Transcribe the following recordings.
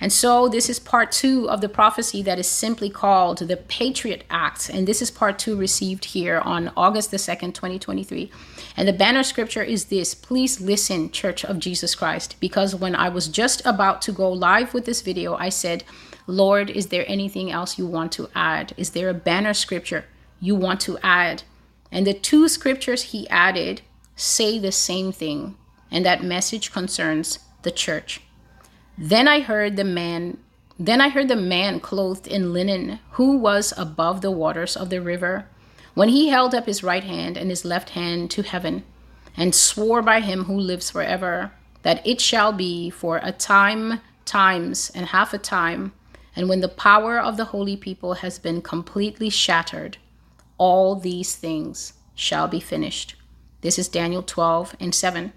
And so, this is part two of the prophecy that is simply called the Patriot Act. And this is part two received here on August the 2nd, 2023. And the banner scripture is this Please listen, Church of Jesus Christ, because when I was just about to go live with this video, I said, Lord, is there anything else you want to add? Is there a banner scripture you want to add? And the two scriptures he added say the same thing, and that message concerns the church. Then I heard the man then I heard the man clothed in linen, who was above the waters of the river, when he held up his right hand and his left hand to heaven, and swore by him who lives forever, that it shall be for a time, times, and half a time, and when the power of the holy people has been completely shattered, all these things shall be finished. This is Daniel 12 and 7.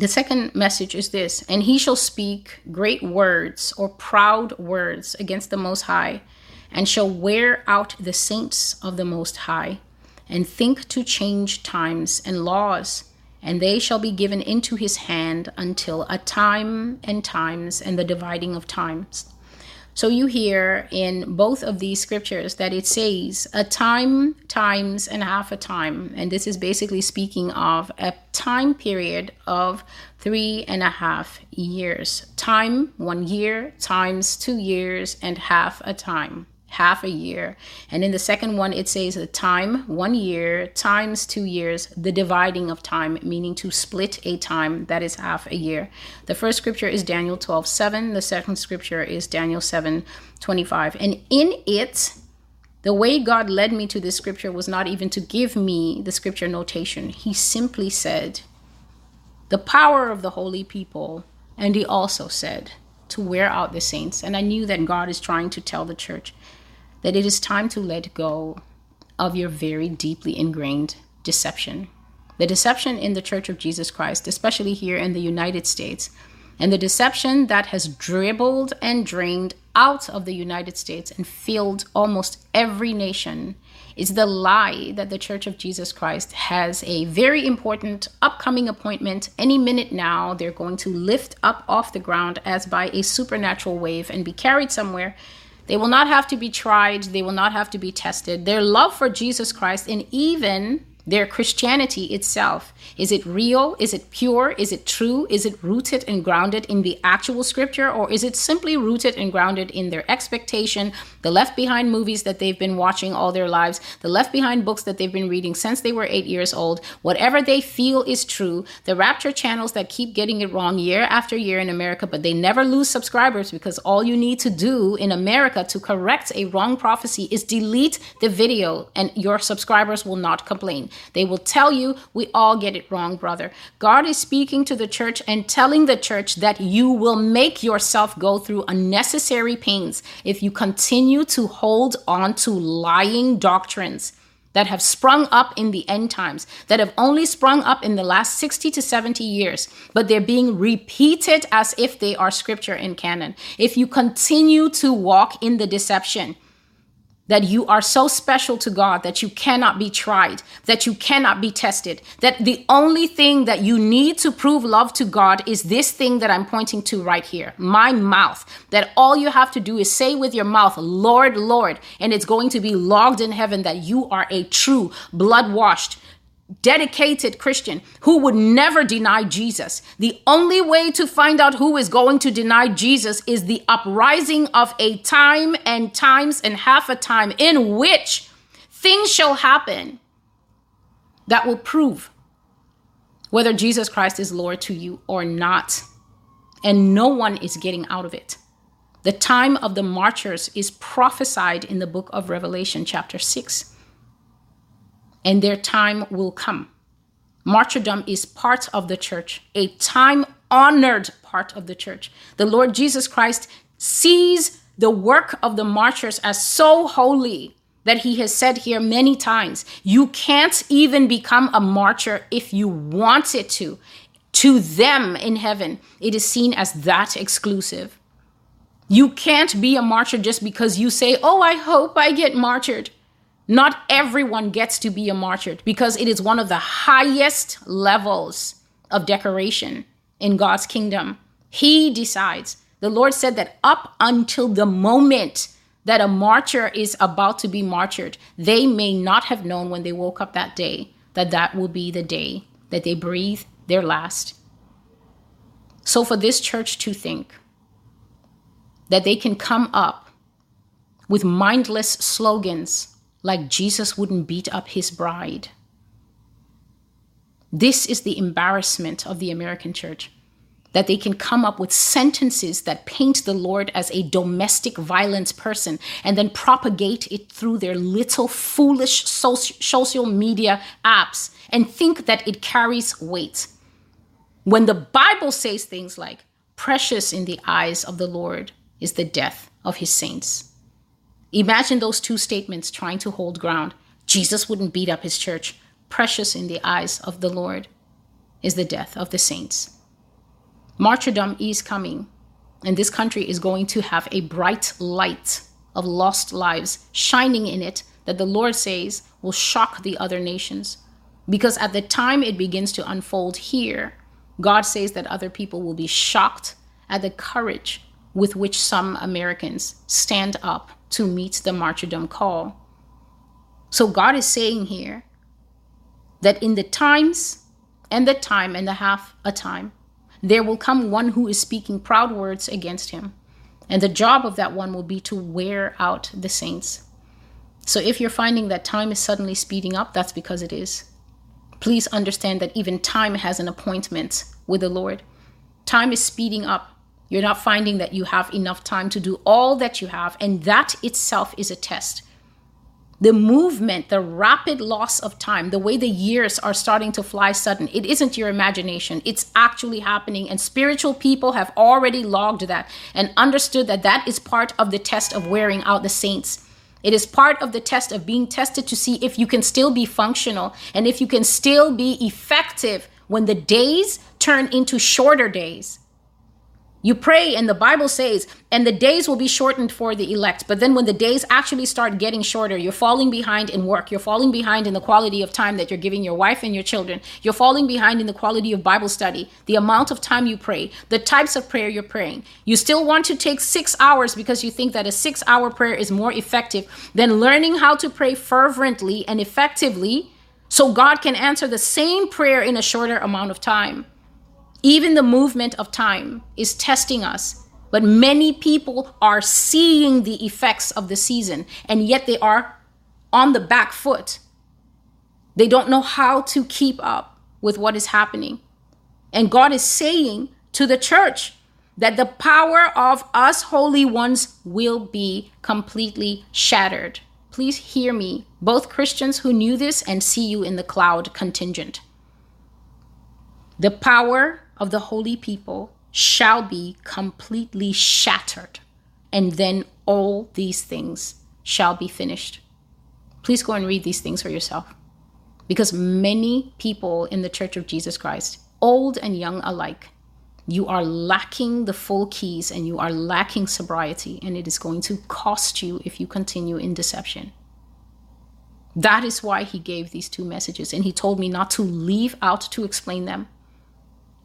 The second message is this And he shall speak great words or proud words against the Most High, and shall wear out the saints of the Most High, and think to change times and laws, and they shall be given into his hand until a time and times and the dividing of times so you hear in both of these scriptures that it says a time, times, and half a time. And this is basically speaking of a time period of three and a half years. Time, one year, times two years, and half a time half a year. And in the second one, it says the time, one year, times two years, the dividing of time, meaning to split a time that is half a year. The first scripture is Daniel 12 7. The second scripture is Daniel 7 25. And in it, the way God led me to this scripture was not even to give me the scripture notation. He simply said, the power of the holy people. And he also said, to wear out the saints. And I knew that God is trying to tell the church that it is time to let go of your very deeply ingrained deception. The deception in the Church of Jesus Christ, especially here in the United States, and the deception that has dribbled and drained out of the United States and filled almost every nation is the lie that the Church of Jesus Christ has a very important upcoming appointment. Any minute now, they're going to lift up off the ground as by a supernatural wave and be carried somewhere they will not have to be tried, they will not have to be tested. Their love for Jesus Christ and even their Christianity itself. Is it real? Is it pure? Is it true? Is it rooted and grounded in the actual scripture? Or is it simply rooted and grounded in their expectation, the left behind movies that they've been watching all their lives, the left behind books that they've been reading since they were eight years old, whatever they feel is true, the rapture channels that keep getting it wrong year after year in America, but they never lose subscribers because all you need to do in America to correct a wrong prophecy is delete the video and your subscribers will not complain. They will tell you, we all get it wrong, brother. God is speaking to the church and telling the church that you will make yourself go through unnecessary pains if you continue to hold on to lying doctrines that have sprung up in the end times, that have only sprung up in the last 60 to 70 years, but they're being repeated as if they are scripture in canon. If you continue to walk in the deception, that you are so special to God that you cannot be tried, that you cannot be tested, that the only thing that you need to prove love to God is this thing that I'm pointing to right here my mouth. That all you have to do is say with your mouth, Lord, Lord, and it's going to be logged in heaven that you are a true, blood washed, dedicated Christian who would never deny Jesus. The only way to find out who is going to deny Jesus is the uprising of a time and times and half a time in which things shall happen that will prove whether Jesus Christ is Lord to you or not. And no one is getting out of it. The time of the marchers is prophesied in the book of Revelation, chapter 6 and their time will come. Martyrdom is part of the church, a time honored part of the church. The Lord Jesus Christ sees the work of the martyrs as so holy that he has said here many times you can't even become a martyr if you wanted to. To them in heaven, it is seen as that exclusive. You can't be a martyr just because you say, Oh, I hope I get martyred. Not everyone gets to be a martyr because it is one of the highest levels of decoration in God's kingdom. He decides The Lord said that up until the moment that a martyr is about to be martyred, they may not have known when they woke up that day that that will be the day that they breathe their last. So, for this church to think that they can come up with mindless slogans like Jesus wouldn't beat up his bride, this is the embarrassment of the American church that they can come up with sentences that paint the Lord as a domestic violence person and then propagate it through their little foolish social media apps and think that it carries weight. When the Bible says things like, precious in the eyes of the Lord is the death of his saints. Imagine those two statements trying to hold ground. Jesus wouldn't beat up his church. Precious in the eyes of the Lord is the death of the saints. Martyrdom is coming, and this country is going to have a bright light of lost lives shining in it that the Lord says will shock the other nations. Because at the time it begins to unfold here, God says that other people will be shocked at the courage with which some Americans stand up to meet the martyrdom call. So God is saying here that in the times and the time and a half a time, there will come one who is speaking proud words against him. And the job of that one will be to wear out the saints. So if you're finding that time is suddenly speeding up, that's because it is. Please understand that even time has an appointment with the Lord. Time is speeding up. You're not finding that you have enough time to do all that you have, and that itself is a test the movement, the rapid loss of time, the way the years are starting to fly sudden, it isn't your imagination. It's actually happening. And spiritual people have already logged that and understood that that is part of the test of wearing out the saints. It is part of the test of being tested to see if you can still be functional and if you can still be effective when the days turn into shorter days. You pray, and the Bible says, and the days will be shortened for the elect. But then when the days actually start getting shorter, you're falling behind in work. You're falling behind in the quality of time that you're giving your wife and your children. You're falling behind in the quality of Bible study, the amount of time you pray, the types of prayer you're praying. You still want to take six hours because you think that a six hour prayer is more effective than learning how to pray fervently and effectively so God can answer the same prayer in a shorter amount of time. Even the movement of time is testing us. But many people are seeing the effects of the season, and yet they are on the back foot. They don't know how to keep up with what is happening. And God is saying to the church that the power of us holy ones will be completely shattered. Please hear me, both Christians who knew this and see you in the cloud contingent. The power of the holy people shall be completely shattered, and then all these things shall be finished. Please go and read these things for yourself. Because many people in the Church of Jesus Christ, old and young alike, you are lacking the full keys and you are lacking sobriety, and it is going to cost you if you continue in deception. That is why he gave these two messages, and he told me not to leave out to explain them